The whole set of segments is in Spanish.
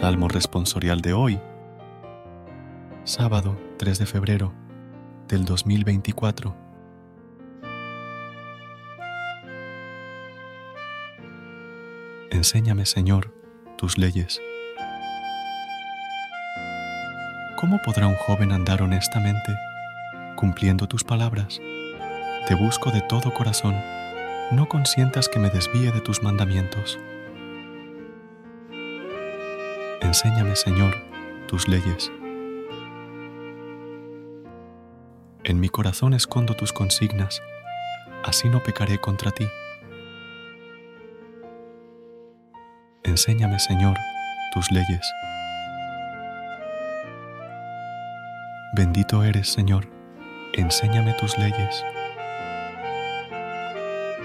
Salmo responsorial de hoy, sábado 3 de febrero del 2024. Enséñame, Señor, tus leyes. ¿Cómo podrá un joven andar honestamente, cumpliendo tus palabras? Te busco de todo corazón, no consientas que me desvíe de tus mandamientos. Enséñame, Señor, tus leyes. En mi corazón escondo tus consignas, así no pecaré contra ti. Enséñame, Señor, tus leyes. Bendito eres, Señor, enséñame tus leyes.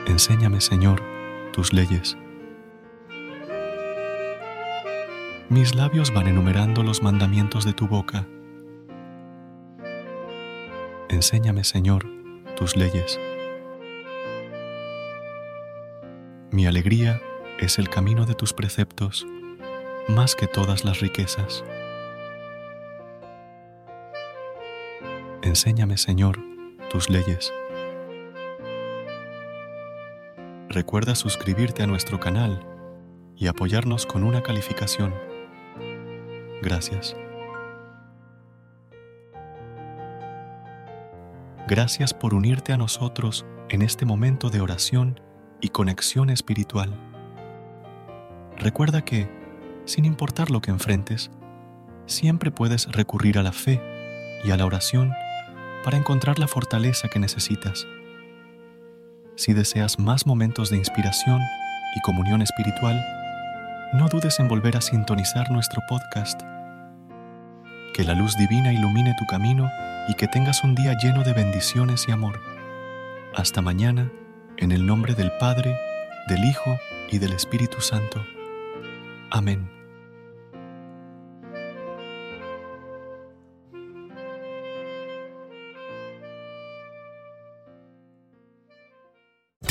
Enséñame, Señor, tus leyes. Mis labios van enumerando los mandamientos de tu boca. Enséñame, Señor, tus leyes. Mi alegría es el camino de tus preceptos, más que todas las riquezas. Enséñame, Señor, tus leyes. Recuerda suscribirte a nuestro canal y apoyarnos con una calificación. Gracias. Gracias por unirte a nosotros en este momento de oración y conexión espiritual. Recuerda que, sin importar lo que enfrentes, siempre puedes recurrir a la fe y a la oración para encontrar la fortaleza que necesitas. Si deseas más momentos de inspiración y comunión espiritual, no dudes en volver a sintonizar nuestro podcast. Que la luz divina ilumine tu camino y que tengas un día lleno de bendiciones y amor. Hasta mañana, en el nombre del Padre, del Hijo y del Espíritu Santo. Amén.